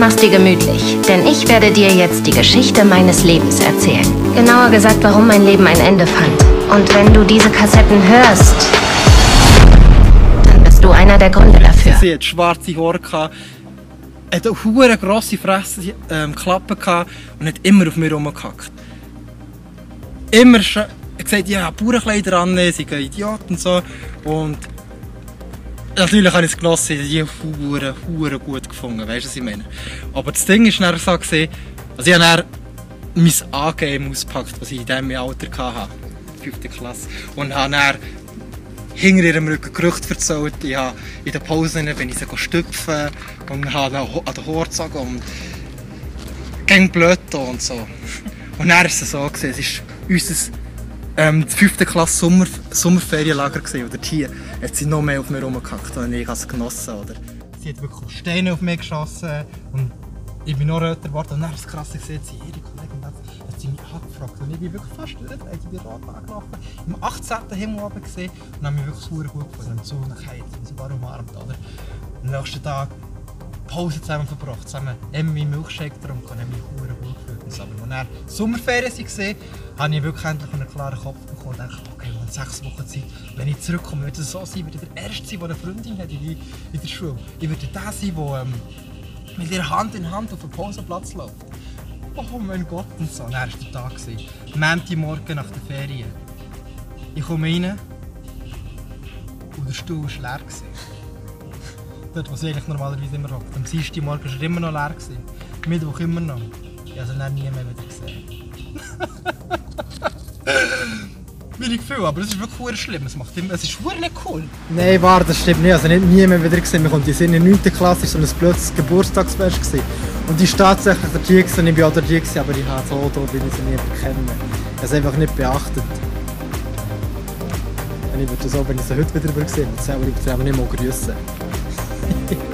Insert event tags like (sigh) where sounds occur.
Mach's dir gemütlich, denn ich werde dir jetzt die Geschichte meines Lebens erzählen. Genauer gesagt, warum mein Leben ein Ende fand. Und wenn du diese Kassetten hörst, dann bist du einer der Gründe dafür. Sie hat schwarze Haare gehabt, hat eine grosse Fresse, ähm, Klappe gehabt und hat immer auf mir rumgehackt. Immer schon gesagt, ja, Bauernkleider an, sie sind Idiot und so. Und natürlich habe ich es genossen, die hure, hure gut gefunden, weißt du, was ich meine? Aber das Ding dann so gesehen, also ich habe dann mein Angeben ausgepackt, was ich in diesem Alter hatte, 5. Klasse, und habe dann hinter ihrem Rücken Gerüchte erzählt. Ich habe in den Pausen bin ich sie stüpfen und habe an den Haar gezogen und ging blöd und so. Und dann war es so, gewesen, es ist unser ähm, die 5. Klasse Sommer, Sommerferienlager gesehen oder hier hat sie noch mehr auf mir rumgehackt und ich habe genossen. Oder? Sie hat wirklich Steine auf mich geschossen und ich bin noch röter geworden und dann das krasse gesehen, sie ihre Kollegin hat, hat sie mich angefragt und ich bin wirklich fast rot, ich bin rot angelaufen, im 18. Himmel oben gesehen und habe mich wirklich super gut gefunden und so nach Hause und sogar umarmt, oder? Am nächsten Tag Pause zusammen verbracht, zusammen Emmy Milchshake getrunken und habe mich gut gefühlt. Aber als er Sommerferien war, habe ich wirklich endlich einen klaren Kopf bekommen und dachte, okay, wir haben sechs Wochen Zeit. Wenn ich zurückkomme, wird es so sein, würde der Erste sein, der eine Freundin hat in, der Schule. Ich würde der sein, der ähm, mit ihr Hand in Hand auf den Pausenplatz läuft. Oh mein Gott, und so. Dann war der Tag. Montagmorgen nach der Ferien. Ich komme rein und der Stuhl war leer. (laughs) Dort, wo sie eigentlich normalerweise immer hockt. Am Dienstagmorgen war er immer noch leer. Mittwoch immer noch. (laughs) Ich habe sie dann nie mehr wieder gesehen. Meine Gefühle, aber es ist wirklich schlimm. Es, macht immer, es ist nicht cool. Nein, warte, das stimmt nicht. Also nicht nie mehr wieder gesehen. Wir kommen in der 9. Klasse, so ein plötzliches Geburtstagsfest gewesen. Und die war tatsächlich der Tier und ich war auch der Tier aber ich habe so da bin ich sie nie kennen. Ich habe es einfach nicht beachtet. Und ich würde so, wenn ich sie heute wieder gesehen würde, ich würde sie aber nicht mal grüßen. (laughs)